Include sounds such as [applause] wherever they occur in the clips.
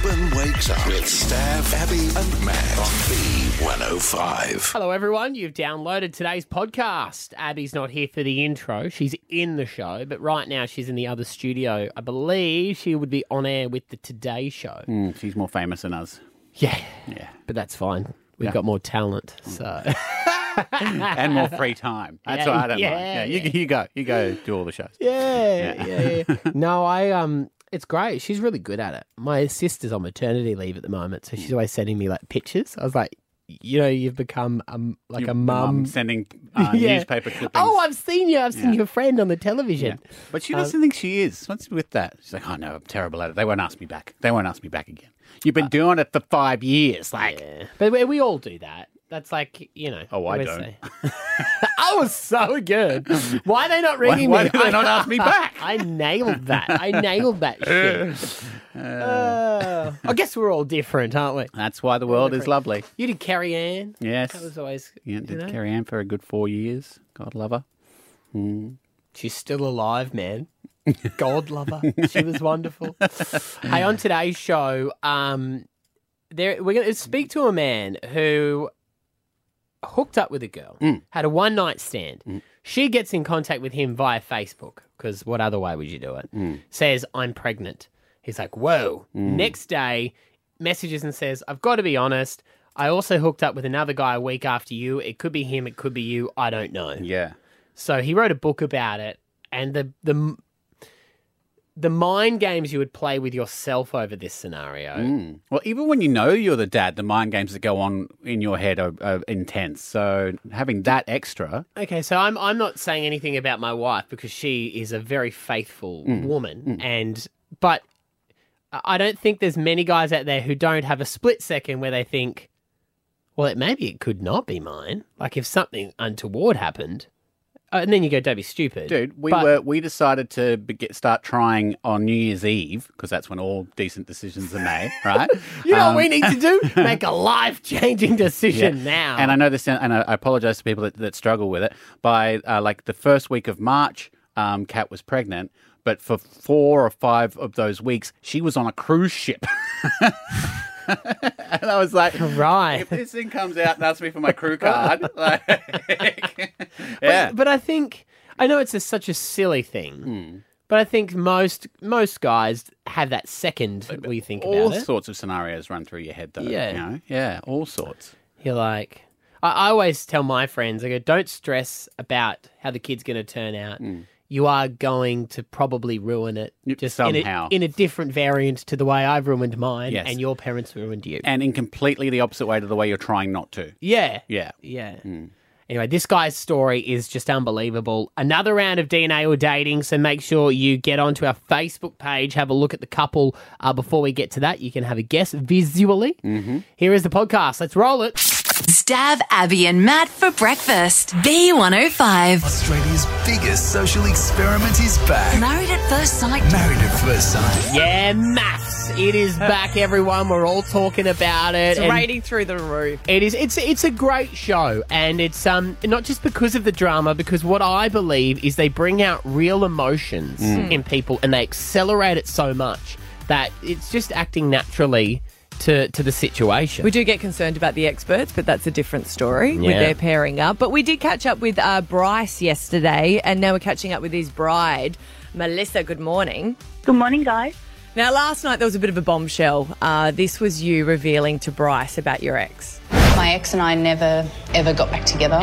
Brisbane wakes up with Stav, Abby, and Matt on B105. Hello, everyone. You've downloaded today's podcast. Abby's not here for the intro. She's in the show, but right now she's in the other studio. I believe she would be on air with the Today Show. Mm, she's more famous than us. Yeah, Yeah. but that's fine. We've Yeah. got more talent, so [laughs] and more free time. That's Yeah, what I don't yeah, mind. Yeah, you, yeah. you go. You go do all the shows. yeah, yeah, yeah. [laughs] No, I um, it's great. She's really good at it. My sister's on maternity leave at the moment, so she's always sending me like pictures. I was like, you know, you've become um like You- a mum. sending [laughs] uh, Yeah. newspaper clippings. Oh, I've seen you. I've seen Yeah. your friend on the yeah. television. But she doesn't think she is. What's with that? She's like, oh no, I'm terrible at it. They won't ask me back. They won't ask me back again. You've been doing it for five years. Like, Yeah. But we all do that. That's like, you know. Oh, I don't. I [laughs] [laughs] was so good. Why are they not ringing why me? do they not ask me [laughs] back? I nailed that. I nailed that shit. Uh, I guess we're all different, aren't we? that's why the world is lovely. You did Carrie Ann. Yes. That was always. Yeah, you did know. Carrie Ann for a good four years. God love her. She's still alive, man. God love her. She was wonderful. hey, on today's show, um, there we're going to speak to a man who hooked up with a girl, mm. had a one night stand. Mm. She gets in contact with him via Facebook because what other way would you do it? Mm. Says I'm pregnant. He's like, whoa. Next day, messages and says, I've got to be honest. I also hooked up with another guy a week after you. It could be him. It could be you. I don't know. Yeah. So he wrote a book about it, and the the the mind games you would play with yourself over this scenario. Mm. Well, even when you know you're the dad, the mind games that go on in your head are, are intense. So having that extra, Okay, so I'm I'm not saying anything about my wife because she is a very faithful woman, and but I I don't think there's many guys out there who don't have a split second where they think, well, it maybe it could not be mine. Like if something untoward happened, uh, and then you go, don't be stupid, dude, we But- were we decided to get, start trying on New Year's Eve because that's when all decent decisions are made, [laughs] right? You know Um, what we need to do? [laughs] Make a life changing decision now. And I know this, and I I apologize to people that, that struggle with it. By uh, like the first week of March, um, Kat was pregnant, but for four or five of those weeks, she was on a cruise ship. [laughs] [laughs] and I was like, right. if this thing comes out and asks me for my crew card, [laughs] like, yeah, But I think I know it's a, such a silly thing, hmm. but I think most most guys have that second where you think all about it. All sorts of scenarios run through your head, though. Yeah. you know? yeah, all sorts. You're like, I, I always tell my friends, I go, don't stress about how the kid's going to turn out. Hmm. You are going to probably ruin it just somehow. in a, in a different variant to the way I've ruined mine, Yes. and your parents ruined you. And in completely the opposite way to the way you're trying not to. yeah, Yeah. Yeah. Anyway, this guy's story is just unbelievable. Another round of DNA or dating, so make sure you get onto our Facebook page, have a look at the couple. Uh, before we get to that, you can have a guess visually. Mm-hmm. Here is the podcast. Let's roll it. Stav Abby and Matt for breakfast. B105. Australia's biggest social experiment is back. Married at first sight. Married at first sight. Yeah, MAFS. It is back, everyone. We're all talking about it. It's and rating through the roof. It is. It's it's a great show, and it's um not just because of the drama, because what I believe is they bring out real emotions in people, and they accelerate it so much that it's just acting naturally to to the situation. We do get concerned about the experts, but that's a different story with their pairing up. But we did catch up with uh, Bryce yesterday, and now we're catching up with his bride, Melissa. Good morning. Good morning, guys. Now, last night there was a bit of a bombshell. Uh, this was you revealing to Bryce about your ex. My ex and I never ever got back together.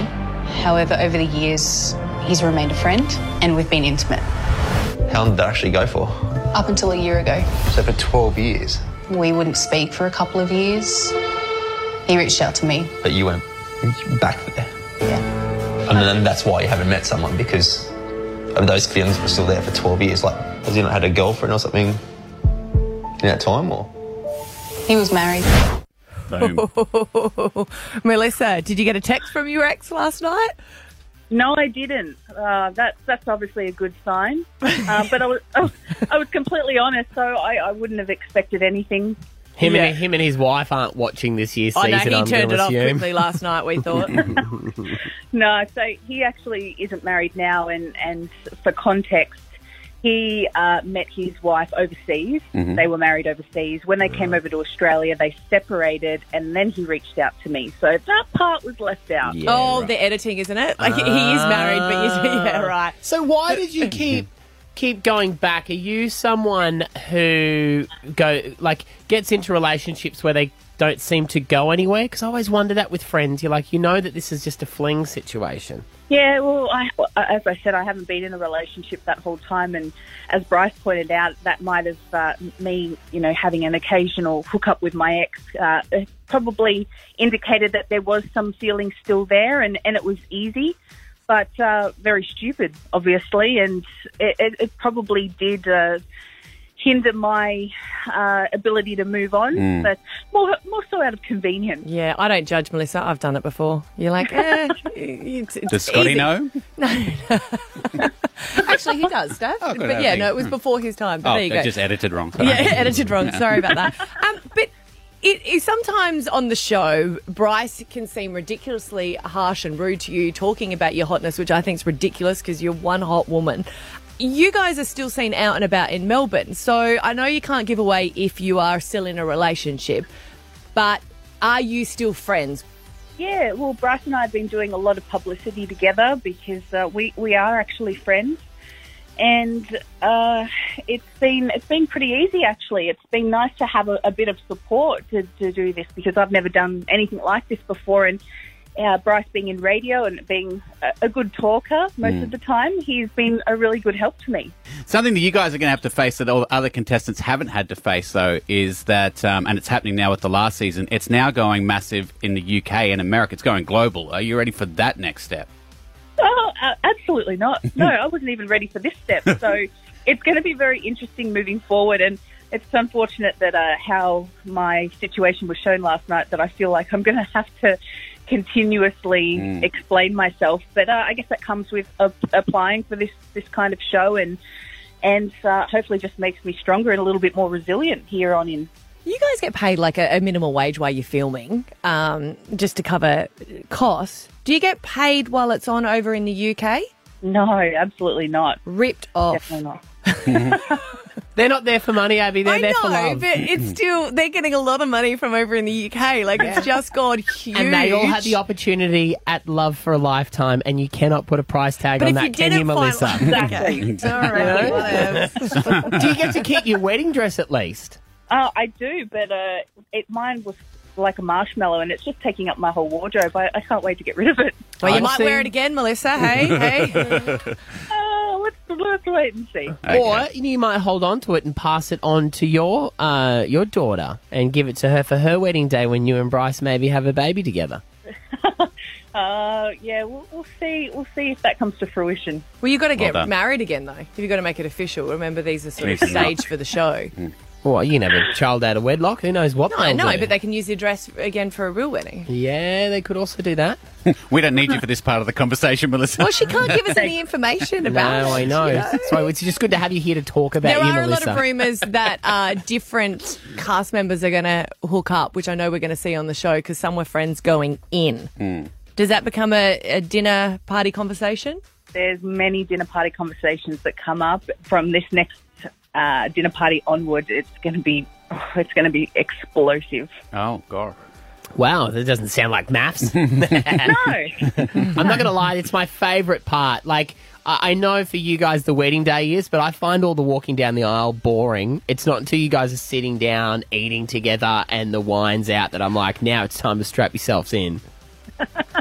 However, over the years, he's remained a friend and we've been intimate. How long did that actually go for? Up until a year ago, So for 12 years. We wouldn't speak for a couple of years. He reached out to me. But you went back there. Yeah. And then that's why you haven't met someone because of those feelings were still there for 12 years. Like, has he not had a girlfriend or something in that time? Or He was married. Boom. [laughs] Melissa, did you get a text from your ex last night? No, I didn't. Uh, that's that's obviously a good sign. Uh, [laughs] but I was, I was I was completely honest, so I, I wouldn't have expected anything. him Yeah. and him and his wife aren't watching this year's I season. know he I'm turned gonna it off assume. quickly last night. We thought. [laughs] [laughs] No, so he actually isn't married now, and and for context, He uh, met his wife overseas. Mhm. They were married overseas. When they came over to Australia, they separated, and then he reached out to me. So that part was left out. oh, the editing, isn't it? Like he is married, but you, [laughs] yeah, right. So why did you [laughs] keep keep going back? Are you someone who go like gets into relationships where they don't seem to go anywhere? Because I always wonder that with friends. You're like, you know that this is just a fling situation. Yeah, well, I, as I said, I haven't been in a relationship that whole time, and as Bryce pointed out, that might have uh, me, you know, having an occasional hookup with my ex uh, probably indicated that there was some feeling still there, and, and it was easy, but uh, very stupid, obviously, and it, it, it probably did. Hinder my uh, ability to move on, Mm. but more more so out of convenience. Yeah, I don't judge Melissa. I've done it before. You're like, [laughs] eh, it's, it's Does Scotty easy. know? [laughs] [laughs] Actually, he does, Steph. Oh, good, but yeah, no, it was before his time. But Oh, there you go. just edited wrong. Yeah, Sorry. edited wrong. Yeah. Sorry about that. Um, but it is sometimes on the show, Bryce can seem ridiculously harsh and rude to you, talking about your hotness, which I think is ridiculous because you're one hot woman. You guys are still seen out and about in Melbourne, so I know you can't give away if you are still in a relationship, but are you still friends? Yeah, well, Bryce and I have been doing a lot of publicity together because uh, we we are actually friends, and uh, it's been it's been pretty easy actually. It's been nice to have a, a bit of support to, to do this because I've never done anything like this before, and. Uh, Bryce being in radio and being a, a good talker most Mm. of the time, he's been a really good help to me. Something that you guys are going to have to face that all the other contestants haven't had to face, though, is that, um, and it's happening now with the last season, it's now going massive in the UK and America. It's going global. Are you ready for that next step? Oh, uh, absolutely not. No, I wasn't even ready for this step. [laughs] So it's going to be very interesting moving forward. And it's unfortunate that uh, how my situation was shown last night that I feel like I'm going to have to continuously Mm. explain myself. But uh, I guess that comes with uh, applying for this, this kind of show and and uh, hopefully just makes me stronger and a little bit more resilient here on in. You guys get paid like a, a minimal wage while you're filming, um, just to cover costs. Do you get paid while it's on over in the UK? No, absolutely not. Ripped off. Definitely not. [laughs] [laughs] They're not there for money, Abby. They're I there for know, love. but it's still they're getting a lot of money from over in the UK. Like it's just gone huge. and they all had the opportunity at Love for a Lifetime, and you cannot put a price tag But on if that, you can you, didn't find- Melissa? [laughs] [laughs] Exactly. All right, whatevs. Do you get to keep your wedding dress at least? Uh, I do, but uh, it, mine was like a marshmallow, and it's just taking up my whole wardrobe. I, I can't wait to get rid of it. Well, you might wear it again, Melissa. Hey, hey. [laughs] Let's, let's wait and see. Or you might hold on to it and pass it on to your uh, your daughter and give it to her for her wedding day when you and Bryce maybe have a baby together. [laughs] Uh, yeah, we'll, we'll see. We'll see if that comes to fruition. Well, you've got to Well get done. married again, though. You've got to make it official. Remember, these are sort of Easy enough. staged for the show. Well, you can have a child out of wedlock. Who knows what No, they'll no, do. but they can use the address again for a real wedding. Yeah, they could also do that. [laughs] We don't need you for this part of the conversation, Melissa. Well, she can't give us any [laughs] information about no. I know. you know? So it's just good to have you here to talk about There you, are a lot of rumours [laughs] that uh, different cast members are going to hook up, which I know we're going to see on the show because some were friends going in. Does that become a, a dinner party conversation? There's many dinner party conversations that come up from this next uh, dinner party onward. It's going to be, oh, [sighs] it's going to be explosive. Oh, God. Wow, that doesn't sound like MAFS. [laughs] [laughs] no, I'm not going to lie, it's my favourite part. Like, I I know for you guys the wedding day is, but I find all the walking down the aisle boring. It's not until you guys are sitting down, eating together, and the wine's out that I'm like, now it's time to strap yourselves in. [laughs]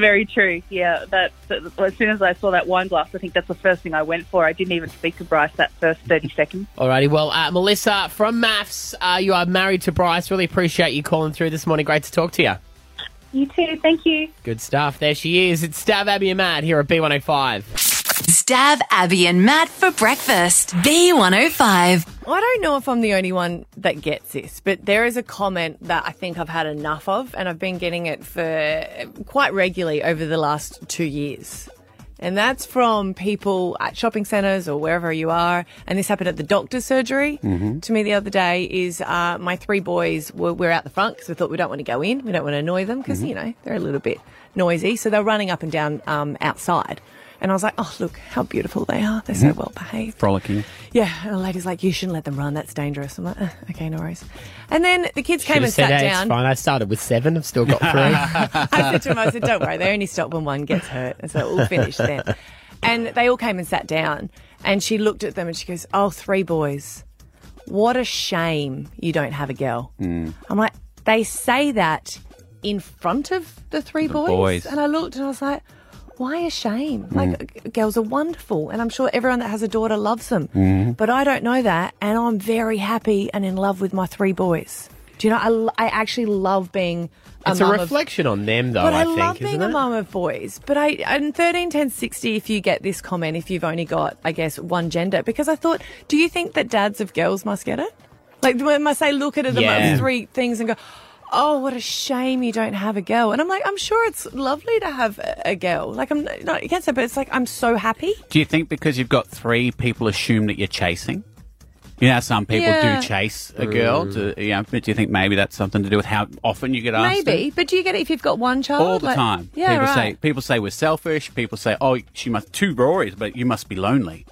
Very true. Yeah, that, that as soon as I saw that wine glass, I think that's the first thing I went for. I didn't even speak to Bryce that first thirty seconds. Alrighty, well, uh, Melissa from MAFS, uh, you are married to Bryce. Really appreciate you calling through this morning. Great to talk to you. You too. Thank you. Good stuff. There she is. It's Stav, Abby, and Matt here at B105. Stav Abby and Matt for breakfast. B105. I don't know if I'm the only one that gets this, but there is a comment that I think I've had enough of, and I've been getting it for quite regularly over the last two years. And that's from people at shopping centres or wherever you are. And this happened at the doctor's surgery Mhm. to me the other day. Is uh, my three boys were, were out the front because we thought we don't want to go in, we don't want to annoy them because Mhm. you know they're a little bit noisy, so they're running up and down um, outside. And I was like, oh, look how beautiful they are. They're so well behaved. Frolicking. Yeah. And the lady's like, you shouldn't let them run. That's dangerous. I'm like, "Uh, okay, no worries. And then the kids came Should and said, sat "Hey, down. It's fine. I started with seven. I've still got three. [laughs] I said to him, I said, don't worry, they only stop when one gets hurt. And so we'll finish then. And they all came and sat down. And she looked at them and she goes, oh, three boys. What a shame you don't have a girl. I'm like, they say that in front of the three boys. boys. And I looked and I was like, why a shame? Like, g- girls are wonderful. And I'm sure everyone that has a daughter loves them. Mm-hmm. But I don't know that. And I'm very happy and in love with my three boys. Do you know, I, I actually love being a it's a mum of reflection on them, though. but I, think, love being isn't a it? mum of boys. But I, in 13, 10, 60, if you get this comment, if you've only got, I guess, one gender, because I thought, do you think that dads of girls must get it? Like, when I say look at it, Yeah. the three things and go, oh, what a shame you don't have a girl. And I'm like, I'm sure it's lovely to have a, a girl. Like, I'm not against it, but it's like, I'm so happy. Do you think because you've got three, people assume that you're chasing? You know, some people Yeah. do chase a girl. To, mm. you know, but do you think maybe that's something to do with how often you get asked? to? Maybe. But do you get it if you've got one child? all the Like- time. Yeah, people right. say people say we're selfish. People say, "Oh, she must two boys, but you must be lonely."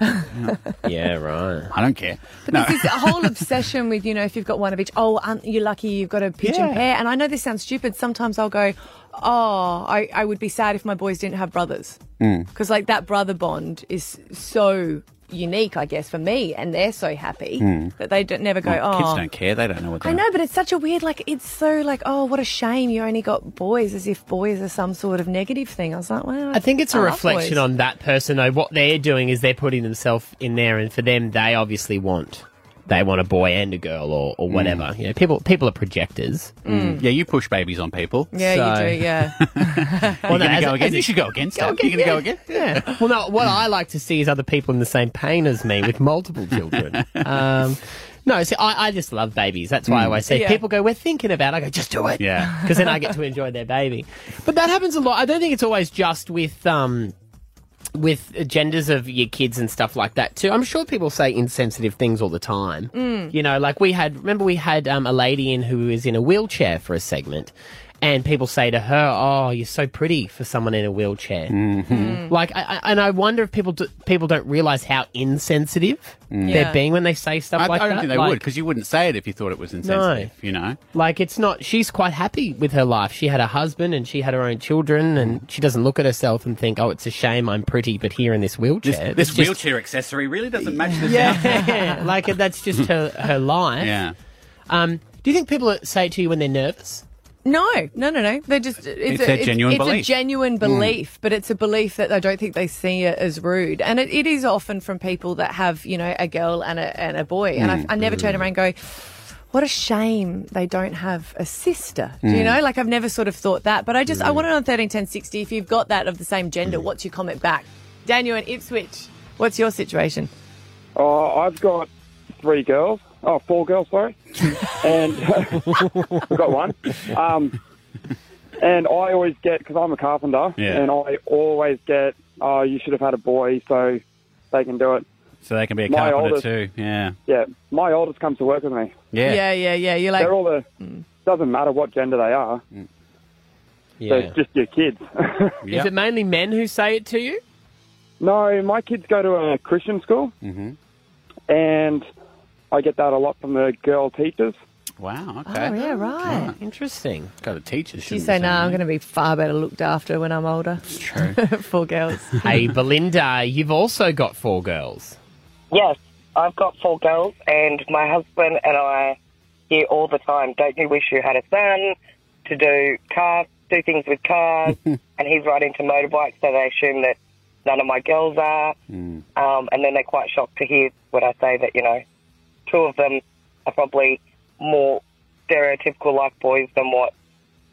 Yeah, right. I don't care. But no. this is [laughs] a whole obsession with, you know, if you've got one of each, oh, aren't you lucky you've got a pigeon Yeah. pair? And I know this sounds stupid. Sometimes I'll go, oh, I, I would be sad if my boys didn't have brothers. Mm. Because, like, that brother bond is so unique, I guess, for me. And they're so happy that they don't, never go, Mm. Well, oh. Kids don't care. They don't know what. I they're- know, but it's such a weird, like, it's so like, oh, what a shame you only got boys, as if boys are some sort of negative thing. I was like, well, I think it's a reflection boys. on that person, though. What they're doing is they're putting themselves in there, and for them, they obviously want they want a boy and a girl, or, or whatever. You know, people people are projectors. Mm. Yeah, you push babies on people. Yeah, So- you do, yeah. [laughs] You're going to go a- again. You should go again. Steph. You're going to go again. Yeah. Well, no. What I like to see is other people in the same pain as me with multiple children. [laughs] Um, no, see, I, I just love babies. That's why I always say Yeah. people go, "We're thinking about." it. I go, "Just do it." Yeah. [laughs] because then I get to enjoy their baby. But that happens a lot. I don't think it's always just with um, with genders of your kids and stuff like that too. I'm sure people say insensitive things all the time. You know, like we had. Remember, we had um, a lady in who was in a wheelchair for a segment. And people say to her, "Oh, you're so pretty for someone in a wheelchair." Mm-hmm. Mm. Like, I, I, and I wonder if people do, people don't realize how insensitive mm. Yeah. they're being when they say stuff I, like I don't that. think they like, would because you wouldn't say it if you thought it was insensitive. You know. like it's not. She's quite happy with her life. She had a husband and she had her own children, and she doesn't look at herself and think, "Oh, it's a shame I'm pretty, but here in this This, wheelchair." this It's just- wheelchair accessory really doesn't match this. yeah, [laughs] [laughs] like that's just her her life. Yeah. Um, do you think people say it to you when they're nervous? No, no, no, no. They're just it's, It's a, their genuine it's, belief. a genuine mm. belief, but it's a belief that I don't think they see it as rude, and it, it is often from people that have you know a girl and a and a boy, and I, mm. I never turn around and go. What a shame they don't have a sister. Do you mm. know? Like I've never sort of thought that, but I just I want it on thirteen ten sixty. If you've got that of the same gender, what's your comment back? Daniel in Ipswich, what's your situation? Oh, I've got three girls. Oh, four girls, sorry. [laughs] and [laughs] I've got one. Um, and I always get, because I'm a carpenter, Yeah. and I always get, oh, you should have had a boy so they can do it. So they can be a My carpenter oldest- too. Yeah. Yeah, my oldest comes to work with me. Yeah. yeah, yeah. yeah. You're like They're all the, doesn't matter what gender they are, Yeah. they're just your kids. [laughs] Is it mainly men who say it to you? no, my kids go to a Christian school, hmm and I get that a lot from the girl teachers. Wow. Okay. oh yeah, right. Interesting. Go to teachers. You shouldn't say, be no, saying I'm going to be far better looked after when I'm older. It's true. [laughs] Four girls. [laughs] hey, Belinda, you've also got four girls. Yes, I've got four girls, and my husband and I hear all the time, don't you wish you had a son to do cars, do things with cars? [laughs] and he's right into motorbikes, so they assume that none of my girls are. Um, and then they're quite shocked to hear when I say that, you know, two of them are probably more stereotypical like boys than what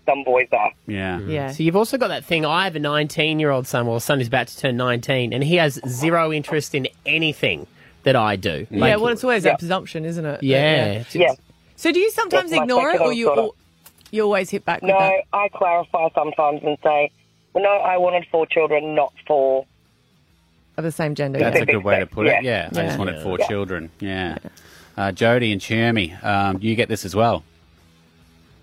some boys are. Yeah. Mm-hmm. Yeah. So you've also got that thing. I have a 19 year old son. Well, son is about to turn 19, and he has zero interest in anything that I do. yeah, well, it's always Yeah. that presumption, isn't it? yeah. But, Yeah. So do you sometimes Yes, ignore it, or you daughter. al- you always hit back with No, that? I clarify sometimes and say, well, no, I wanted four children, not four. Of the same gender. That's a good way to put it. Yeah. Yeah. I just wanted four Yeah. children. Yeah. Uh, Jody and Chermy, um, you get this as well.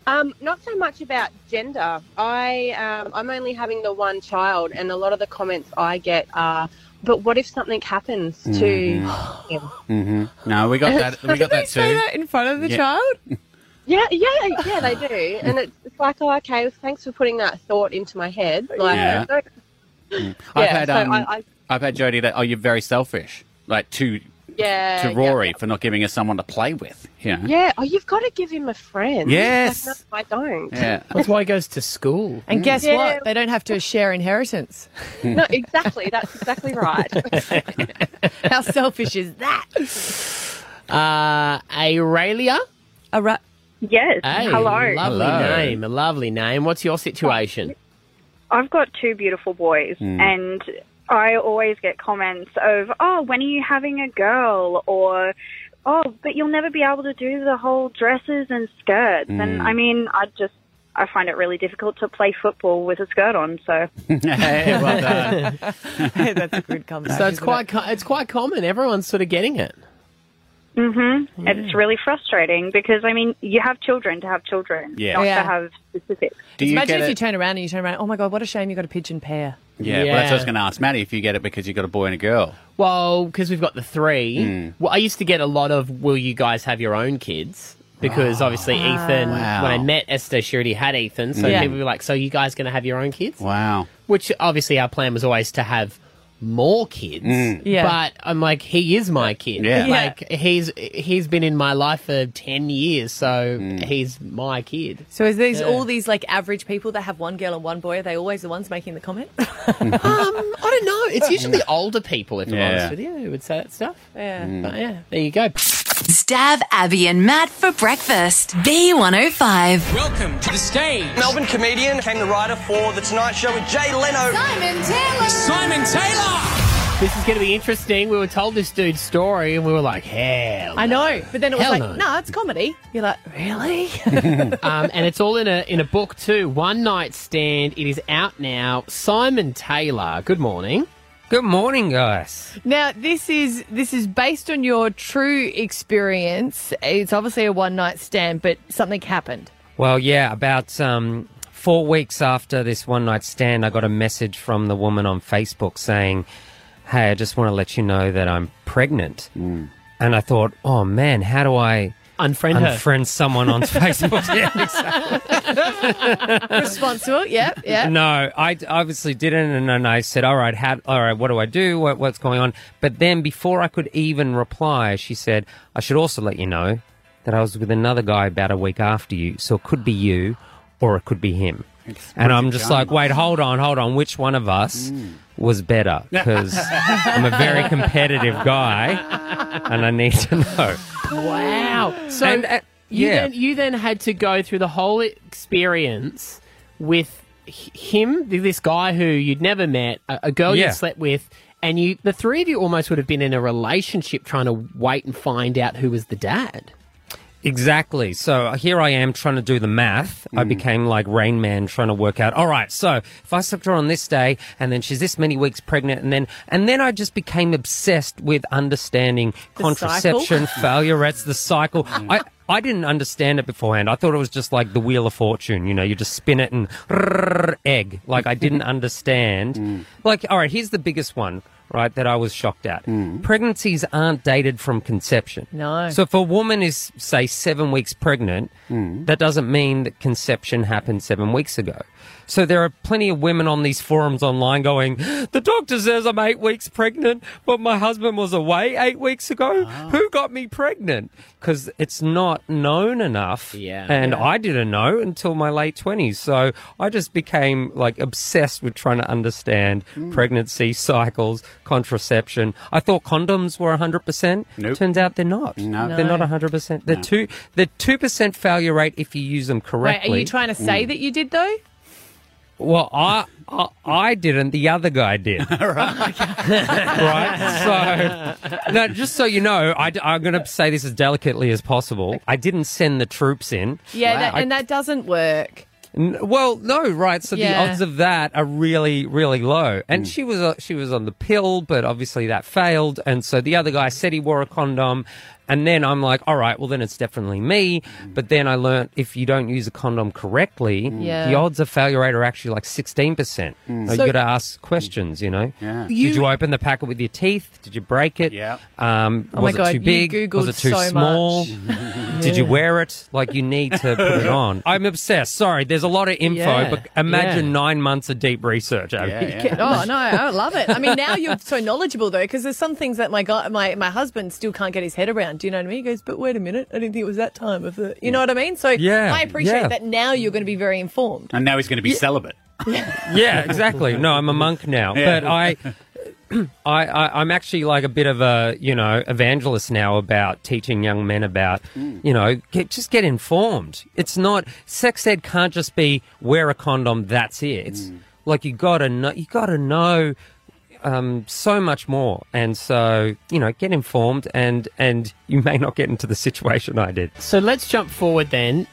Um, not so much about gender. I um, I'm only having the one child, and a lot of the comments I get are, "But what if something happens to Mhm. him?" hmm No, we got that. We got that too. Say that in front of the Yeah. child? [laughs] Yeah, yeah, yeah, they do, and it's, it's like, oh, okay, thanks for putting that thought into my head. Like, Yeah. Mm. I've Yeah, had so um, I- I- I've had Jody that oh you're very selfish like to yeah, to Rory for not giving us someone to play with. You know? Yeah. Oh, you've got to give him a friend. Yes. Like, no, I don't. Yeah. [laughs] That's why he goes to school. And guess Yeah. what? They don't have to share inheritance. [laughs] No, exactly. That's exactly right. [laughs] How selfish is that? Uh, Aurelia? Ara- Yes. Hey, Hello. Lovely Hello. name. A lovely name. What's your situation? I've got two beautiful boys, Mm. and I always get comments of, "Oh, when are you having a girl?" or "Oh, but you'll never be able to do the whole dresses and skirts." And Mm. I mean, I just I find it really difficult to play football with a skirt on. So [laughs] hey, well done. [laughs] That's a good comeback. So it's quite co- it's quite common. Everyone's sort of getting it. hmm it's really frustrating because I mean, you have children to have children, Yeah. not Yeah. to have specifics. Do you Imagine get if you turn around and you turn around, oh my God, what a shame you got a pigeon pair. Yeah, well, that's what I was going to ask Matty if you get it because you've got a boy and a girl. Well, because we've got the three. Mm. Well, I used to get a lot of, "Will you guys have your own kids?" Because obviously Ethan, Wow. when I met Esther, she already had Ethan. So Yeah. people were like, "So you guys going to have your own kids?" Wow. Which obviously our plan was always to have more kids. Yeah. But I'm like, he is my kid. Yeah. Yeah. Like he's he's been in my life for ten years, so Mm. he's my kid. So is these Yeah. all these like average people that have one girl and one boy? Are they always the ones making the comment? [laughs] um, I don't know. It's usually older people, if I'm Yeah. honest with you, who would say that stuff. yeah. But yeah, there you go. Stav Abby and Matt for breakfast. B105. Welcome to the stage. Melbourne comedian, came the writer for The Tonight Show with Jay Leno. Simon Taylor. Simon Taylor. This is going to be interesting. We were told this dude's story, and we were like, hell. I know, but then it was Hell like, no. no, it's comedy. You're like, really? [laughs] um, and it's all in a in a book too. One Night Stand. It is out now. Simon Taylor. Good morning. Good morning, guys. now this is this is based on your true experience. It's obviously a one night stand, but something happened. Well, yeah, about um, four weeks after this one night stand, I got a message from the woman on Facebook saying, Hey, I just want to let you know that I'm pregnant. And I thought, oh man, how do I Unfriend her. unfriend someone on [laughs] Facebook? [laughs] yeah, exactly. Responsible, yeah, yeah. No, I obviously didn't, and then I said, "All right, how, all right, what do I do? What, what's going on?" But then, before I could even reply, she said, "I should also let you know that I was with another guy about a week after you, so it could be you, or it could be him." And I'm just like, "Wait, hold on, hold on. Which one of us was better?" Because I'm a very competitive guy, and I need to know. Wow. So And, uh, you yeah. then you then had to go through the whole experience with him, this guy who you'd never met, a, a girl Yeah. you'd slept with, and you the three of you almost would have been in a relationship trying to wait and find out who was the dad. Exactly. So uh, here I am trying to do the math. I hmm. became like Rain Man trying to work out. All right. So if I slept her on this day and then she's this many weeks pregnant and then, and then I just became obsessed with understanding The contraception, [laughs] failure rates, the cycle. Hmm. I, I didn't understand it beforehand. I thought it was just like the Wheel of Fortune. You know, you just spin it and [laughs] egg. Like I didn't [laughs] understand. Hmm. Like, all right, here's the biggest one, right, that I was shocked at. Hmm. Pregnancies aren't dated from conception. No. So if a woman is, say, seven weeks pregnant, hmm. that doesn't mean that conception happened seven weeks ago. So there are plenty of women on these forums online going, the doctor says I'm eight weeks pregnant, but my husband was away eight weeks ago. Ah. Who got me pregnant? Because it's not known enough. Yeah. And Yeah. I didn't know until my late 20s. So I just became like obsessed with trying to understand hmm. pregnancy cycles, contraception. I thought condoms were 100%. Nope. Turns out they're not. No. They're not 100%. They're two they're 2% failure rate if you use them Wait, correctly. are you trying to say mm. that you did though? Well, I, I I didn't. The other guy did. [laughs] [laughs] right. So, no, just so you know, I, I'm going to say this as delicately as possible. I didn't send the troops in. Yeah, that, I- and that doesn't work. N- Well, no, right. So the odds of that are really, really low. And she was uh, she was on the pill, but obviously that failed. And so the other guy said he wore a condom, and then I'm like, all right, well then it's definitely me. But then I learned if you don't use a condom correctly, Yeah. the odds of failure rate are actually like 16%. Mm. So, So- you got to ask questions, you know. Yeah. You- Did you open the packet with your teeth? Did you break it? Yeah. Um, Oh was my it God, too you big? was Googled it too so small? much. [laughs] Did you wear it? Like you need to put it on. [laughs] I'm obsessed. Sorry, there's a lot of info, Yeah. but imagine Yeah. nine months of deep research. Abby. Oh no, I love it. I mean, now you're so knowledgeable though, because there's some things that my guy, my my husband still can't get his head around. Do you know what I mean? He goes, "But wait a minute, I didn't think it was that time of the." You know what I mean? So Yeah, I appreciate yeah. that now you're going to be very informed. And now he's going to be celibate. [laughs] yeah, exactly. No, I'm a monk now, Yeah. but I, [clears throat] I, I, I'm actually like a bit of a you know evangelist now about teaching young men about mm. you know get, just get informed. It's not sex ed can't just be wear a condom. That's it. It's mm. like you gotta know. You gotta know. Um, so much more, and so you know, get informed, and and [laughs] you may not get into the situation I did. So let's jump forward then.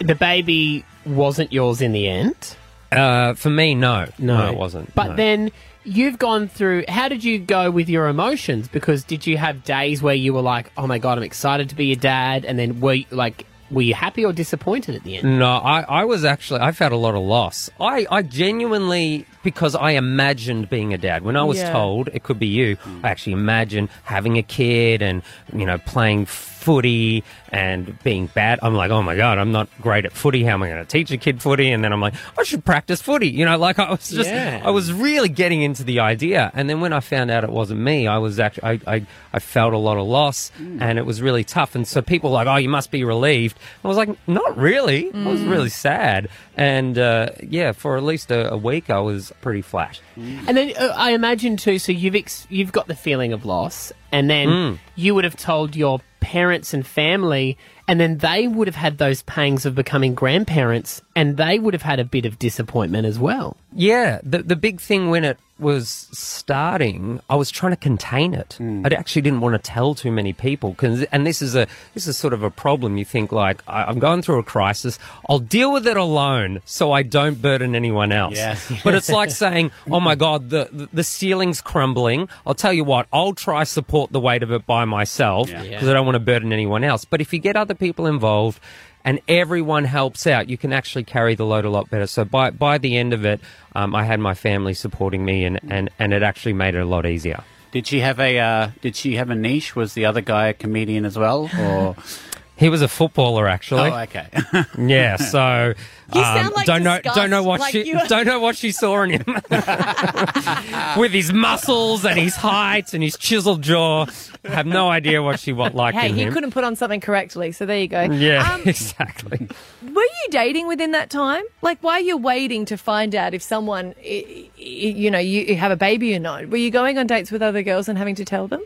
The baby wasn't yours in the end. Uh, for me, no, No, it wasn't. But no. then you've gone through. How did you go with your emotions? Because did you have days where you were like, "Oh my god, I'm excited to be a dad," and then were you, like, were you happy or disappointed at the end? No, I, I was actually I felt a lot of loss. I, I genuinely because I imagined being a dad. When I was Yeah. told it could be you, I actually imagined having a kid and you know playing footy and being bad. I'm like, oh my god, I'm not great at footy. How am I going to teach a kid footy? And then I'm like, I should practice footy. You know, like I was just Yeah. I was really getting into the idea. And then when I found out it wasn't me, I was actually I I, I felt a lot of loss and it was really tough. And so people were like, oh, you must be relieved. I was like, not really. I was Mm. really sad. And uh, yeah, for at least a, a week, I was pretty flat. And then uh, I imagine too. So you've ex- you've got the feeling of loss, and then Mm. you would have told your parents and family, and then they would have had those pangs of becoming grandparents, and they would have had a bit of disappointment as well. Yeah, the the big thing when it was starting, I was trying to contain it. Mm. I actually didn't want to tell too many people because, and this is a this is sort of a problem. You think like I, I'm going through a crisis, I'll deal with it alone so I don't burden anyone else. Yes. [laughs] but it's like saying, oh my god, the, the ceiling's crumbling. I'll tell you what, I'll try support the weight of it by myself Yeah. because I don't want to burden anyone else. But if you get other people involved and everyone helps out, you can actually carry the load a lot better. So by by the end of it, um, I had my family supporting me, and, and, and it actually made it a lot easier. Did she have a uh, Did she have a niche? Was the other guy a comedian as well, or [laughs] He was a footballer, actually. Oh, okay. [laughs] yeah. So You um, sound like don't know don't know what like she you- don't know what she saw in him [laughs] with his muscles and his height and his chiseled jaw. Have no idea what she was like hey, in he him. couldn't put on something correctly, so there you go. Yeah, Um, [laughs] exactly. Were you dating within that time? Like, why are you waiting to find out if someone, i- i- you know, you you have a baby or not? Were you going on dates with other girls and having to tell them?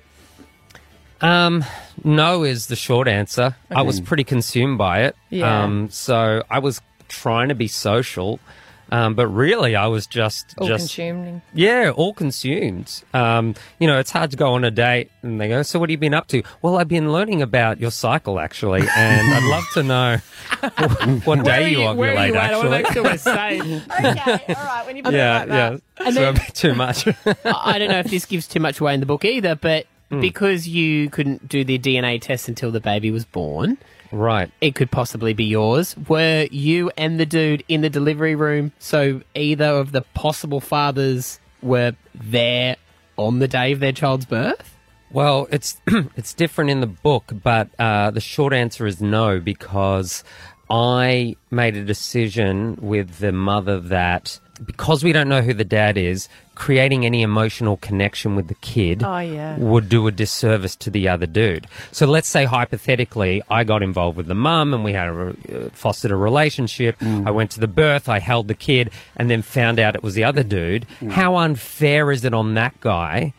Um, no is the short answer. I was pretty consumed by it. Yeah. Um, so I was trying to be social, um, but really I was just All just consuming. yeah, all consumed. Um, you know, it's hard to go on a date and they go, "So what have you been up to?" Well, I've been learning about your cycle actually, and I'd love to know [laughs] what Where day you, you- where are ovulate. you at? I wanna actually, make sure we're safe. [laughs] okay, all right. When you put yeah, it like that. yeah. And so then- a bit too much. I I don't know if this gives too much away in the book either, but Hmm. because you couldn't do the DNA test until the baby was born, right. it could possibly be yours. Were you and the dude in the delivery room? So either of the possible fathers were there on the day of their child's birth? Well, it's [clears throat] it's different in the book, but uh, the short answer is no because I made a decision with the mother that because we don't know who the dad is, creating any emotional connection with the kid Oh, yeah. would do a disservice to the other dude. So let's say hypothetically, I got involved with the mum and we had a, re- uh, fostered a relationship. I went to the birth, I held the kid, and then found out it was the other dude. How unfair is it on that guy?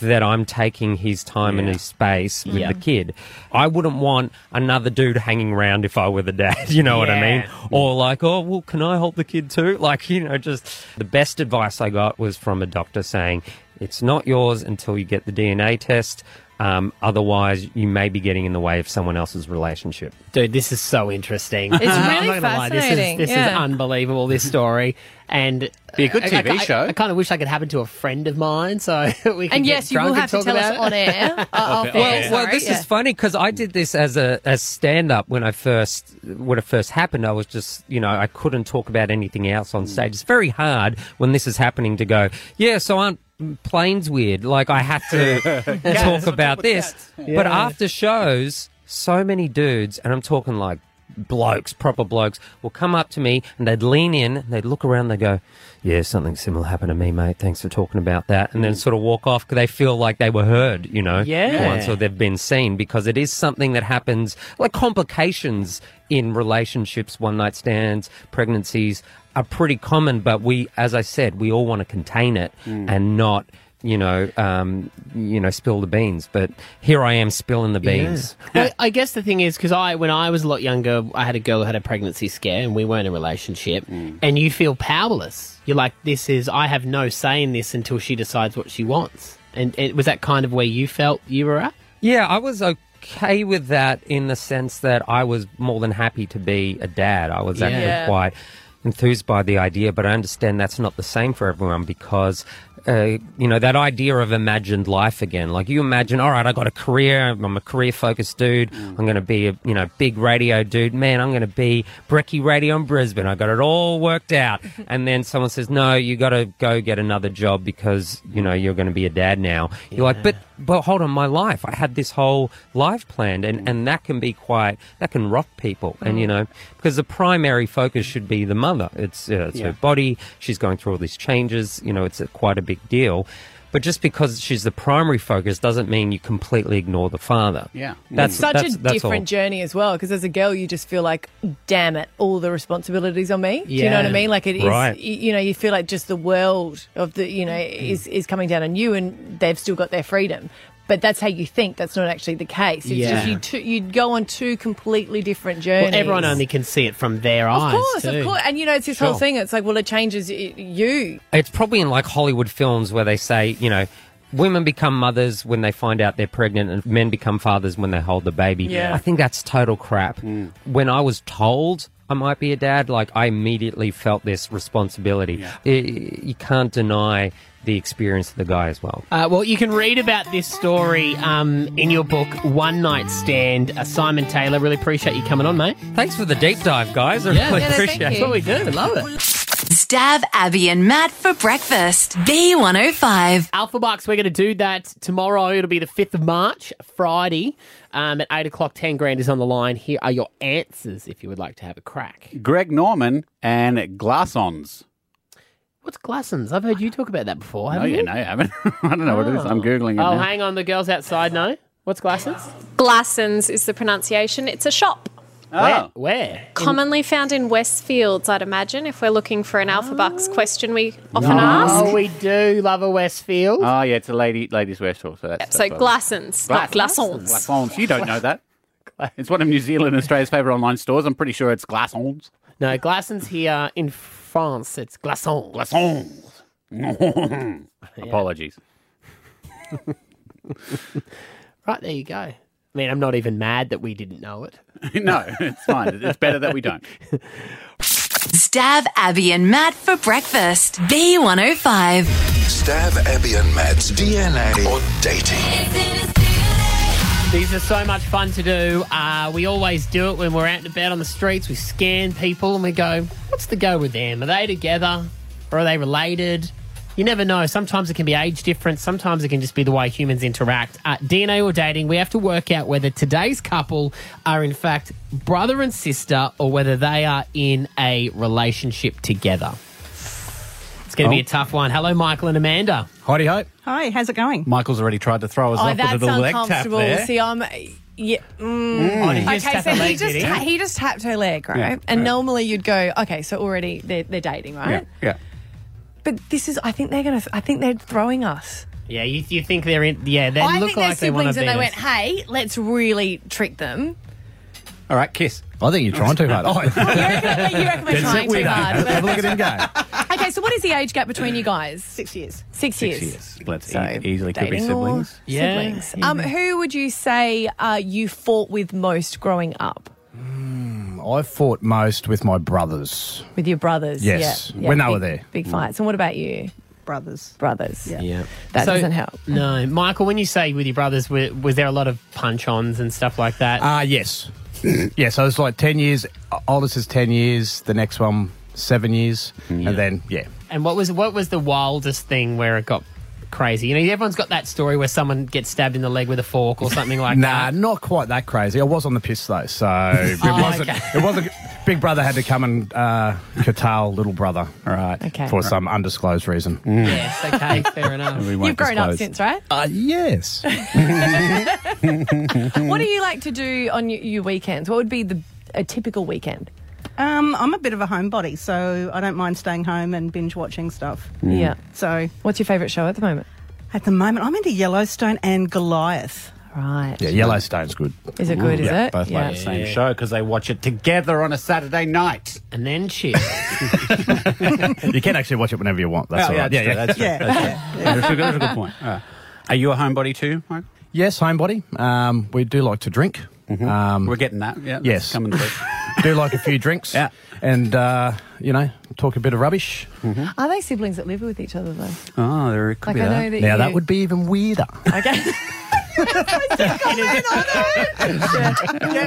That I'm taking his time and his space with Yeah. the kid. I wouldn't want another dude hanging around if I were the dad. [laughs] You know what I mean? Or like, oh, well, can I help the kid too? [laughs] Like, you know, just the best advice I got was from a doctor saying, it's not yours until you get the DNA test. Um, otherwise, you may be getting in the way of someone else's relationship. Dude, this is so interesting. It's [laughs] I'm really not gonna lie, fascinating, This is, this is unbelievable, this story. And Be a good I- TV I, show. I, kind of wish I could happen to a friend of mine, so [laughs] we can And get yes, you drunk will and have to talk tell us about on air. Uh, [laughs] off well, air, well, sorry. this Yeah. is funny because I did this as a as stand up when I first when it first happened. I was just you know I couldn't talk about anything else on stage. It's very hard when this is happening to go. Yeah, so aren't planes weird? Like I have to [laughs] talk about this. But after shows, so many dudes, and I'm talking like blokes, proper blokes, will come up to me and they'd lean in, they'd look around, they go, "Yeah, something similar happened to me, mate. Thanks for talking about that," and then sort of walk off because they feel like they were heard, you know, Yeah. once or they've been seen because it is something that happens, like complications in relationships, one night stands, pregnancies are pretty common, but we, as I said, we all want to contain it and not. You know, um, you know, spill the beans. But here I am spilling the beans. [laughs] well, I guess the thing is because I, when I was a lot younger, I had a girl who had a pregnancy scare, and we weren't in a relationship. And you feel powerless. You're like, this is I have no say in this until she decides what she wants. And, and was that kind of where you felt you were at? Yeah, I was okay with that in the sense that I was more than happy to be a dad. I was actually Yeah. quite enthused by the idea, but I understand that's not the same for everyone because. Uh, you know that idea of imagined life again. Like you imagine, all right, I got a career. I'm a career focused dude. I'm going to be a you know big radio dude. Man, I'm going to be Brecky Radio in Brisbane. I got it all worked out. [laughs] and then someone says, no, you got to go get another job because you know you're going to be a dad now. You're like, but but hold on, my life. I had this whole life planned, and, and that can be quite that can rock people. And you know, because the primary focus should be the mother. It's uh, it's Yeah. her body. She's going through all these changes. You know, it's a, quite a big deal. But just because she's the primary focus doesn't mean you completely ignore the father. Yeah. that's mm. Such that's, a that's different all. journey as well, because as a girl, you just feel like, damn it, all the responsibilities on me. Do you know what I mean? Like it is, Right. y- you know, you feel like just the world of the, you know, mm. is is coming down on you, and they've still got their freedom. But that's how you think. That's not actually the case. It's Yeah. just you two, you go on two completely different journeys. Well, everyone only can see it from their Of eyes. Of course, too. of course. And you know, it's this whole thing. It's like, well, it changes y- you. It's probably in like Hollywood films where they say, you know, women become mothers when they find out they're pregnant and men become fathers when they hold the baby. Yeah. I think that's total crap. Mm. When I was told I might be a dad, like I immediately felt this responsibility. I- you can't deny the experience of the guy as well. Uh, well, you can read about this story um, in your book, One Night Stand. Uh, Simon Taylor, really appreciate you coming on, mate. Thanks for the deep dive, guys. I Yeah. really Yeah, thank appreciate you. it. That's what we do. Love it. Stav Abby and Matt for breakfast. B105. Alpha Bucks, we're going to do that tomorrow. It'll be the 5th of March, Friday, um, at 8 o'clock. 10 grand is on the line. Here are your answers if you would like to have a crack. Greg Norman and Glassons. What's Glassons? I've heard you talk about that before, No, haven't you you? no, you haven't. [laughs] I don't know what it is. I'm Googling it Oh, now. hang on. The girls outside know. What's Glassons? Glassons is the pronunciation. It's a shop. Oh. Where? Ah. Where? Commonly found in Westfields, I'd imagine, if we're looking for an Alpha Bucks question we often Oh, ask. we do love a Westfield. Oh, ah, yeah, it's a lady, ladies' wear store. So that's so that's what it is. Glassons, not Glassons. Glassons. You don't know that. It's one of New Zealand and Australia's favourite online stores. I'm pretty sure it's Glassons. No, Glassons here in France. It's Glaçons. Glassons. [laughs] Apologies. [laughs] Right, there you go. I mean, I'm not even mad that we didn't know it. [laughs] no, it's fine. It's better that we don't. Stav Abby and Matt for breakfast. B105. Stav Abby and Matt's DNA or dating. These are so much fun to do. Uh, we always do it when we're out and about on the streets. We scan people and we go, what's the go with them? Are they together or are they related? You never know. Sometimes it can be age difference. Sometimes it can just be the way humans interact. Uh, DNA or dating, we have to work out whether today's couple are in fact brother and sister or whether they are in a relationship together. It's going to be Oh. a tough one. Hello, Michael and Amanda. Heidi ho. Hi, how's it going? Michael's already tried to throw us Oh, off with a that's little leg tap uncomfortable. there. See, I'm. Yeah. Mm. Oh, did he just okay, so he just he? ta- he just tapped her leg, right? Yeah, and yeah. normally you'd go, okay, so already they're, they're dating, right? Yeah. But this is, I think they're gonna, I think they're throwing us. Yeah, you, you think they're in. Yeah, they I look think they're like they want to siblings, be. and they went, hey, let's really trick them. All right, kiss. I think you're trying too hard. Oh, [laughs] You reckon, you reckon we're trying too hard? Have a look at him go. [laughs] okay, so what is the age gap between you guys? Six years. Six, years. Yes, let's So, e- easily could be dating or siblings. Siblings. Um, who would you say uh, you fought with most growing up? I I fought most with my brothers. With your brothers? Yes, Yeah, yeah, when they big- were there. Big fights. And what about you? Brothers. Brothers. Yeah. That So- doesn't help. No, Michael. When you say with your brothers, was, was there a lot of punch-ons and stuff like that? Ah, yes. yeah, so it's like 10 years. Oldest is 10 years. The next one, seven years. And then, yeah. And what was what was the wildest thing where it got crazy? You know, everyone's got that story where someone gets stabbed in the leg with a fork or something like [laughs] nah, that. Nah, not quite that crazy. I was on the piss though, so it [laughs] Oh, wasn't. okay. It wasn't. Big brother had to come and uh, curtail little brother, right? Okay. for some undisclosed reason. Yes, okay, fair enough. [laughs] You've grown up since, right? Uh, yes. what do you like to do on your, your weekends? What would be the a typical weekend? Um, I'm a bit of a homebody, so I don't mind staying home and binge watching stuff. Yeah. So, what's your favourite show at the moment? At the moment, I'm into Yellowstone and Goliath. Right. Yeah, Yellowstone's good. Is it good, is yeah, it? Both Yeah. like the same show because they watch it together on a Saturday night. And then shit. [laughs] [laughs] you can actually watch it whenever you want. That's Oh, all yeah, right. that's true, that's true, yeah. that's true. Yeah, that's a good- that's a good point. All right. Are you a homebody too, Mike? Yes, homebody. Um, we do like to drink. Um, We're getting that. Yeah, that's yes. coming through. [laughs] do like a few drinks. Yeah. And, uh, you know, talk a bit of rubbish. Are they siblings that live with each other though? Oh, there could Like, be I that. know that now, you- that would be even weirder. Okay. [laughs] Yeah,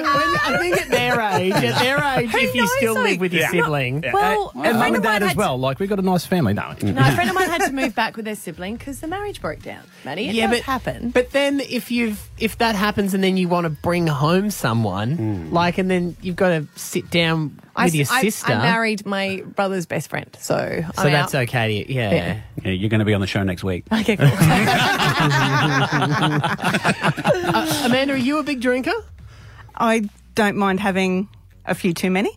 when- I think at their age, at their [laughs] age, if you still live with your Yeah. sibling, Well, and a mum friend and of mine dad as had well. Like, we've got a nice family, don't we? No, a friend of mine had to move back with their sibling because the marriage broke down. Matty, it yeah, does but happen. But then if you've if that happens and then you want to bring home someone, Hmm. like, and then you've got to sit down I, with your I- sister. I married my brother's best friend, so so I'm that's out. okay. To, yeah. Yeah. Yeah, you're going to be on the show next week. Okay, cool. [laughs] [laughs] Uh, Amanda, are you a big drinker? I don't mind having a few too many.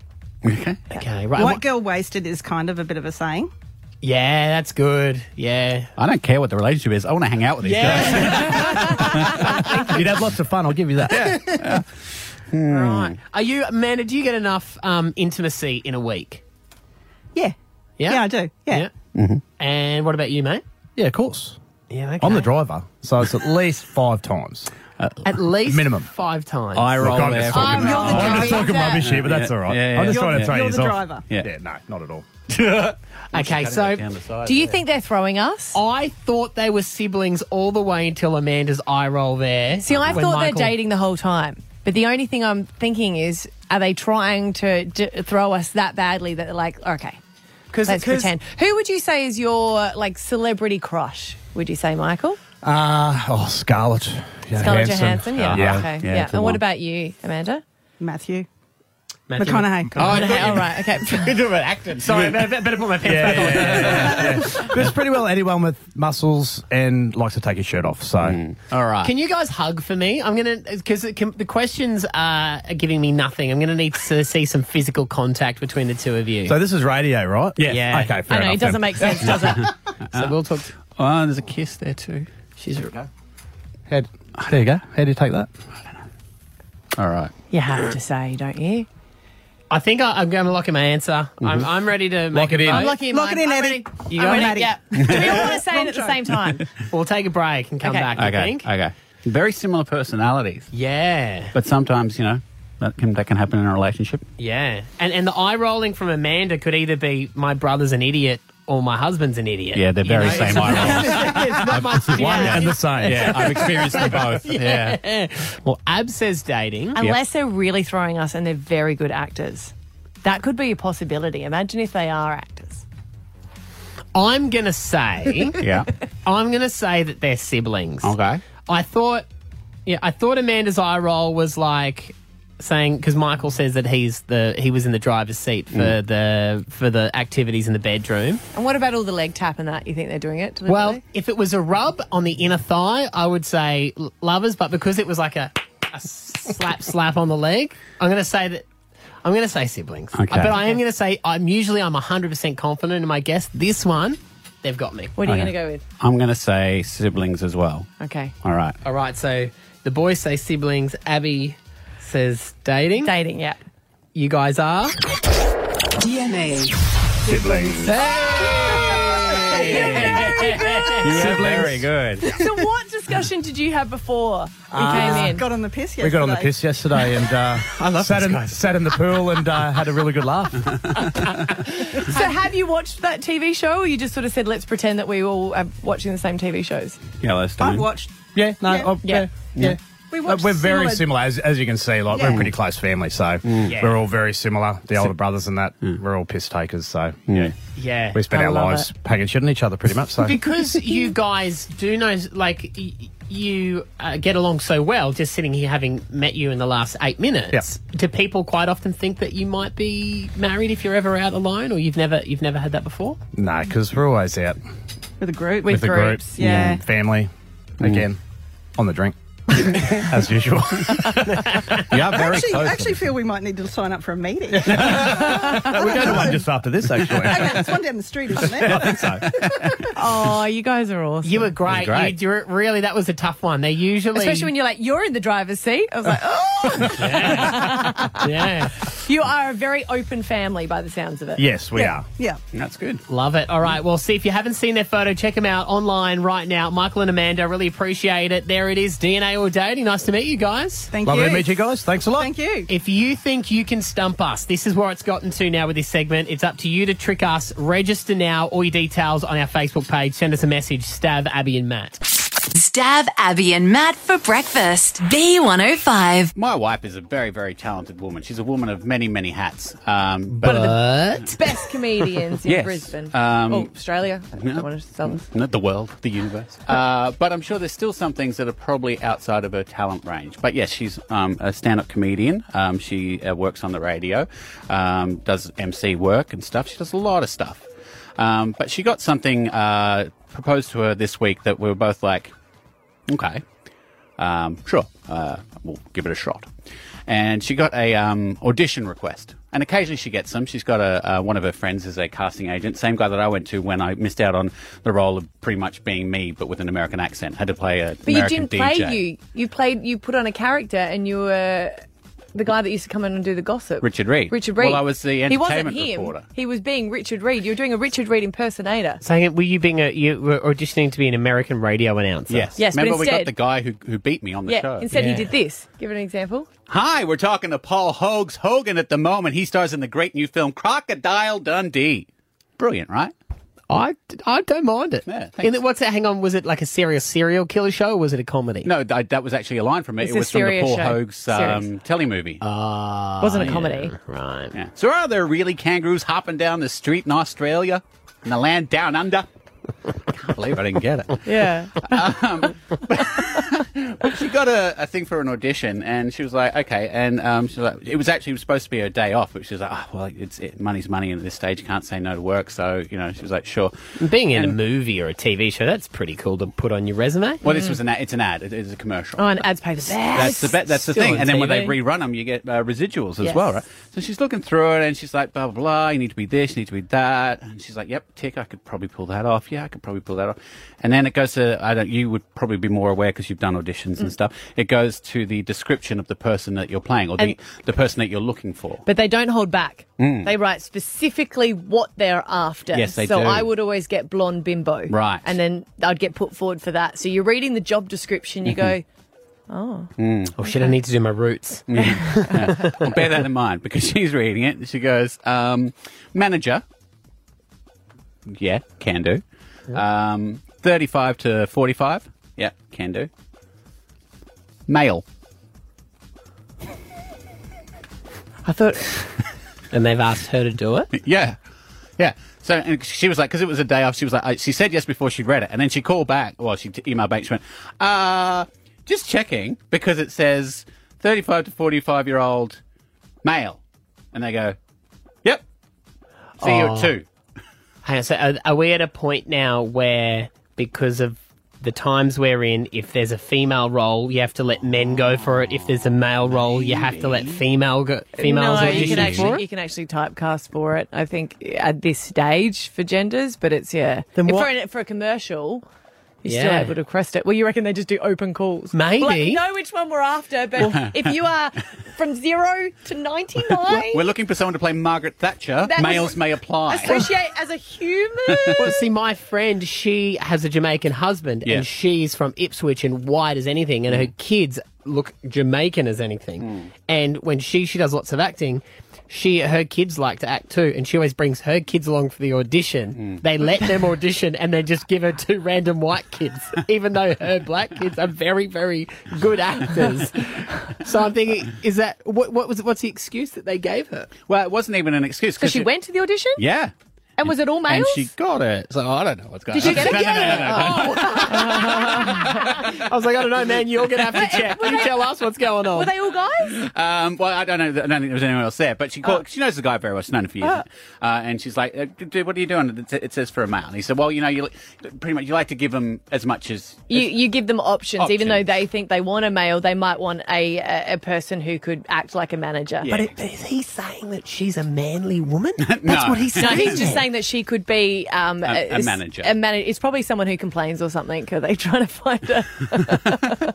Okay. Okay, right. White girl wasted is kind of a bit of a saying. Yeah, that's good. Yeah. I don't care what the relationship is. I want to hang out with these guys. [laughs] You'd have lots of fun, I'll give you that. Hmm. Right. Are you, Amanda? Do you get enough um, intimacy in a week? Yeah. Yeah. Yeah, I do. Yeah. Mm-hmm. And what about you, mate? Yeah, of course. Yeah. Okay. I'm the driver, so it's at least five times. At uh, least Minimum. five times. I roll Look, I'm there. just talking, Oh, you're the I'm just talking rubbish here, but that's all right. Yeah, yeah, I'm just yeah. trying to throw You're you the off. driver. Yeah. Yeah, no, not at all. [laughs] Okay, so Do you think they're throwing us? I thought they were siblings all the way until Amanda's eye roll there. See, I thought Michael- they're dating the whole time. But the only thing I'm thinking is, are they trying to d- throw us that badly that they're like, okay, Cause, let's 'cause- pretend. Who would you say is your like celebrity crush? Would you say Michael? Uh, oh, Scarlett. Scarlett Johansson? Yeah. Yeah. Okay. Yeah, Yeah. And what one. about you, Amanda? Matthew. Matthew- McConaughey. Oh, Okay, all right. Okay. You're doing acting. Sorry, better, better put my pants back on. There's [laughs] pretty well anyone with muscles and likes to take his shirt off. So mm. All right. Can you guys hug for me? I'm gonna because the questions are giving me nothing. I'm gonna need to see some physical contact between the two of you. So this is radio, right? Yeah. Yeah. Okay, fair I know enough. it doesn't then. make sense, does it? [laughs] So we'll talk. To, Oh, there's a kiss there too. she's How, there you go. How do you take that? All right. You have to say, don't you? I think I, I'm going to lock in my answer. I'm, mm-hmm. I'm ready to make it a in. vote. I'm lucky in Lock mine. it in, I'm Eddie. ready. You I'm ready. it? Yeah. Do we all want to [laughs] say it at the same time? We'll take a break and come Okay. back. I Okay. think. Okay. Very similar personalities, Yeah. but sometimes you know that can that can happen in a relationship. Yeah. And and the eye rolling from Amanda could either be my brother's an idiot or my husband's an idiot. Yeah, they're You very know, same it's- eye rolls. It's not much One and the same. Yeah, I've experienced them both. [laughs] Yeah. Yeah. Well, Ab says dating. Unless they're really throwing us and they're very good actors. That could be a possibility. Imagine if they are actors. I'm going to say, [laughs] Yeah. I'm going to say that they're siblings. Okay. I thought, yeah, I thought Amanda's eye roll was like saying because Michael says that he's the he was in the driver's seat for Mm. the for the activities in the bedroom. And what about all the leg tap and that? You think they're doing it? Well, if it was a rub on the inner thigh, I would say lovers, but because it was like a, a slap [laughs] slap on the leg, I'm going to say that. I'm going to say siblings, Okay. but I am going to say I'm usually I'm 100 percent confident in my guess. This one, they've got me. what are you going to go with? I'm going to say siblings as well. Okay. All right. All right, so the boys say siblings. Abby says dating. Dating, yeah. You guys are. DNA. Hey! Yeah, very good. So, what discussion did you have before you Uh, came in? Got on the piss yesterday. We got on the piss yesterday and uh, [laughs] I love sat, in, sat in the pool and uh, had a really good laugh. [laughs] So, have you watched that TV show, or you just sort of said, "Let's pretend that we all are watching the same TV shows"? Yellowstone. I've watched. Yeah, no, Yeah. oh, yeah, Yeah. Yeah. We Uh, watched we're very similar- similar, as, as you can see. Like we're a pretty close family, so Yeah. we're all very similar. The older brothers and that, we're all piss takers. So yeah, Yeah. we spend I our love lives it. hanging shit on each other, pretty much. So because [laughs] you guys do know, like, y- you uh, get along so well, just sitting here having met you in the last eight minutes. Do people quite often think that you might be married if you're ever out alone, or you've never you've never had that before? no, because we're always out with a group. With with the groups, group, yeah. mm, family, again on the drink, [laughs] as usual. [laughs] You are very Actually, close. I actually feel we might need to sign up for a meeting. [laughs] We're going to one just after this, actually. okay, there's one down the street, isn't there? I think so. Oh, you guys are awesome. You were great. great. You, you- really, that was a tough one. They usually, Especially when you're like, you're in the driver's seat. I was like, oh. yeah, you are a very open family by the sounds of it. Yes, we yeah. are. Yeah. That's good. love it. All right, well, see if you haven't seen their photo, check them out online right now. Michael and Amanda, really appreciate it. There it is, DNA or dating. Nice to meet you guys. Thank Lovely you. to meet you guys. Thanks a lot. Thank you. If you think you can stump us, this is where it's gotten to now with this segment. It's up to you to trick us. Register now. All your details on our Facebook page. Send us a message. Stav, Abby, and Matt. Stav Abby and Matt for breakfast. B105. My wife is a very, very talented woman. She's a woman of many, many hats. Um, but, But [laughs] Best comedians in Yes. Brisbane. Um, oh, Australia. I don't want to sell this. not the world, the universe. Uh, but I'm sure there's still some things that are probably outside of her talent range. But yes, she's um, a stand-up comedian. Um, she uh, works on the radio, um, does MC work and stuff. She does a lot of stuff. Um, but she got something uh, proposed to her this week that we were both like, okay, um, sure, uh, we'll give it a shot. And she got a um, audition request, and occasionally she gets them. She's got a uh, one of her friends is a casting agent, same guy that I went to when I missed out on the role of pretty much being me, but with an American accent. Had to play a But American you didn't DJ. play you. You played. You put on a character, and you were the guy that used to come in and do the gossip. Richard Reed. Richard Reed. Well, I was the entertainment He wasn't entertainment him. reporter. He was being Richard Reed. You were doing a Richard Reed impersonator. saying, were you being a you were auditioning to be an American radio announcer? Yes. Yes, but Remember we got instead- the guy who who beat me on the yeah. show. Instead, Yeah. he did this. Give an example. Hi, we're talking to Paul Hogs Hogan at the moment. He stars in the great new film Crocodile Dundee. Brilliant, right? I, I don't mind it. Yeah, thanks. In what's that? Hang on, was it like a serious serial killer show or was it a comedy? No, th- that was actually a line from it. It's it a was from the serious Paul show. Hogs um, Serious. telemovie. Ah, Wasn't a yeah, comedy. right. Yeah. So are there really kangaroos hopping down the street in Australia? In the land down under? [laughs] Can't believe I didn't get it. Yeah. [laughs] She got a, a thing for an audition, and she was like, "Okay." And um, she was like, "It was actually supposed to be her day off," but she was like, "Oh, well, it's it, money's money, and at this stage, you can't say no to work." So you know, she was like, "Sure." Being in a movie or a TV show, that's pretty cool to put on your resume. Well, this was an ad, it's an ad. It is a commercial. Oh, and ads pay the best. That's the be- that's the thing. And then when they rerun them, you get uh, residuals as Yes. well, right? So she's looking through it, and she's like, blah blah blah. You need to be this, you need to be that, and she's like, yep, tick. I could probably pull that off. Yeah, I could probably pull that off. And then it goes to I don't. You would probably be more aware because you've done auditions Mm. and stuff. It goes to the description of the person that you're playing or the the person that you're looking for. But they don't hold back. Mm. They write specifically what they're after. Yes, they so do. I would always get blonde bimbo. Right. And then I'd get put forward for that. So you're reading the job description, you go, oh. Oh shit! I need to do my roots. [laughs] Yeah. Well, bear that in mind because [laughs] she's reading it. She goes, um, manager. Yeah, can do. Um, 35 to 45. Yeah, can do. Male. I thought, and they've asked her to do it. Yeah. Yeah. So and she was like, because it was a day off, she was like, I- she said yes before she read it. And then she called back, well, she t- emailed back, she went, uh, just checking because it says 35 to 45 year old male. And they go, yep. See you Oh. at two. Hang on, so are, are we at a point now where, because of the times we're in, if there's a female role, you have to let men go for it. If there's a male role, you have to let female go, females no, you can for actually it. you can actually typecast for it. I think at this stage for genders, but it's yeah. Then what- For, a, for a commercial, You're still Yeah. able to crest it. Well, you reckon they just do open calls? Maybe. Like, know which one we're after, but [laughs] if you are from zero to 99, We're looking for someone to play Margaret Thatcher. That Males may apply. associate as a human. [laughs] Well, see, my friend, she has a Jamaican husband, Yeah. and she's from Ipswich and white as anything, and her mm. kids look Jamaican as anything. Mm. And when she she does lots of acting, she her kids like to act too, and she always brings her kids along for the audition. Hmm. They let them audition, and they just give her two random white kids, [laughs] even though her black kids are very very good actors. [laughs] so I'm thinking, is that what, what was what's the excuse that they gave her? Well, it wasn't even an excuse. So she it- went to the audition? Yeah. And was it all males? And she got it. So I don't know what's going on. Did on. you get it? [laughs] No, no, no, no, no, no. [laughs] I was like, I don't know, man. You're gonna have to check. You tell us what's going on. Were they all guys? Um, well, I don't know. I don't think there was anyone else there, but she called, Oh. she knows the guy very well. She's known him for years. Oh. Uh, and she's like, uh, dude, what are you doing? It, it says for a male. And he said, well, you know, you pretty much you like to give them as much as. You, you give them options, even though they think they want a male, they might want a a, a person who could act like a manager. But, it, but is he saying that she's a manly woman? [laughs] That's No. what he's No, he's just saying that she could be um, A- a s- manager. A man- it's probably someone who complains or something. Are they trying to find a? [laughs]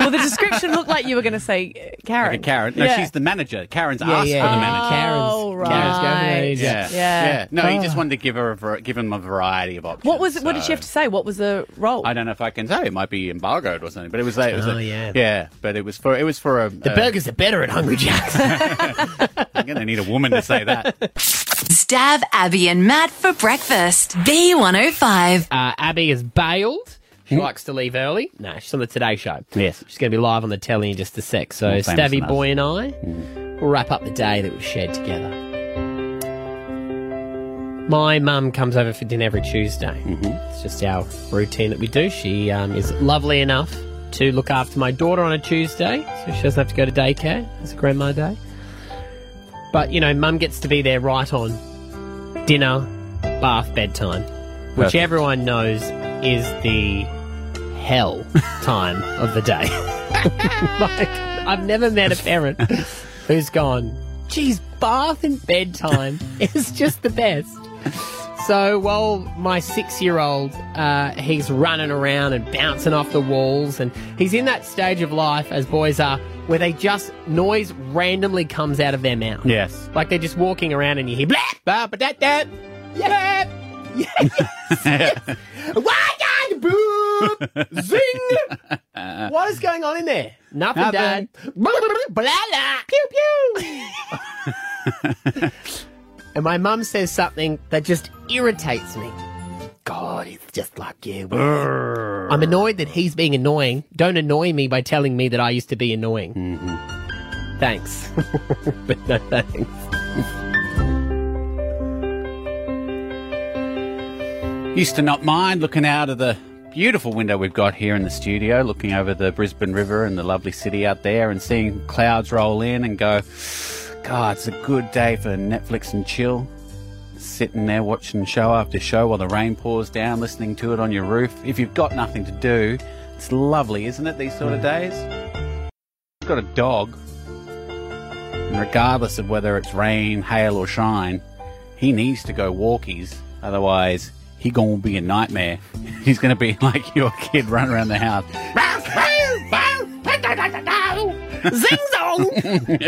well, the description looked like you were going to say uh, Karen. Like Karen. No, Yeah. she's the manager. Karen's Yeah, asked yeah. for the manager. Karen's- Oh, right. Karen's going to- Yeah. Yeah. No, he Oh. just wanted to give her a, var- give him a variety of options. What was? What did she have to say? What was the role? I don't know if I can say. It might be embargoed or something, but it was like, it was Oh, a- yeah. yeah. But it was for it was for a. The burgers are better at Hungry Jack's. [laughs] I'm gonna need a woman to say that. [laughs] Stav Abby and Matt for breakfast. B105. uh, Abby is bailed. She likes to leave early. No, she's on the Today Show. Yes. She's going to be live on the telly in just a sec. So, More famous Stabby than. Boy and I will wrap up the day that we've shared together. My mum comes over for dinner every Tuesday. It's just our routine that we do. She um, is lovely enough to look after my daughter on a Tuesday, so she doesn't have to go to daycare. It's a grandma day. But, you know, mum gets to be there right on dinner, bath, bedtime, which Perfect. everyone knows is the hell [laughs] time of the day. [laughs] like, I've never met a parent who's gone, geez, bath and bedtime [laughs] is just the best. So while my six year old, uh, he's running around and bouncing off the walls, and he's in that stage of life, as boys are, where they just, noise randomly comes out of their mouth. Yes. Like they're just walking around and you hear, blah, blah, ba, da, da, yeah, yeah, [laughs] why are you boop? Zing! what is going on in there? Nothing, Nothing. Dad. Blah, blah, blah, pew, pew. [laughs] and my mum says something that just irritates me. God, it's just like you. I'm annoyed that he's being annoying. Don't annoy me by telling me that I used to be annoying. Mm-hmm. Thanks. [laughs] but no thanks. Used to not mind looking out of the beautiful window we've got here in the studio, looking over the Brisbane River and the lovely city out there and seeing clouds roll in and go, God, it's a good day for Netflix and chill. Sitting there watching show after show while the rain pours down, listening to it on your roof. If you've got nothing to do, it's lovely, isn't it, these sort of days? I've got a dog, and regardless of whether it's rain, hail, or shine, he needs to go walkies. Otherwise, he gonna be a nightmare. [laughs] He's gonna be like your kid running around the house. Zing zong!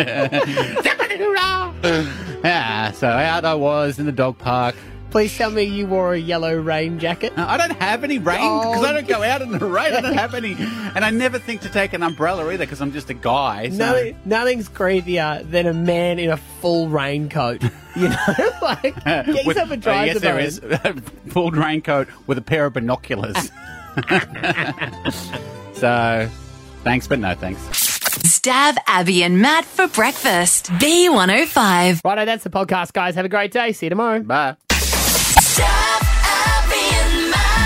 yeah, so out I was in the dog park. Please tell me you wore a yellow rain jacket. No, I don't have any rain because I don't go out in the rain. I don't have any, and I never think to take an umbrella either because I'm just a guy. So. Nothing, nothing's creepier than a man in a full raincoat. [laughs] You know, [laughs] like get With- yourself a [laughs] uh, dry yes, there is full raincoat with a pair of binoculars. so, thanks, but no thanks. Stav Abby and Matt for breakfast. B105. Righto, that's the podcast, guys. Have a great day. See you tomorrow. Bye.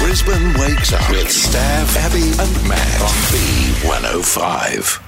Brisbane wakes up with Stav, Abby, and Matt on B105.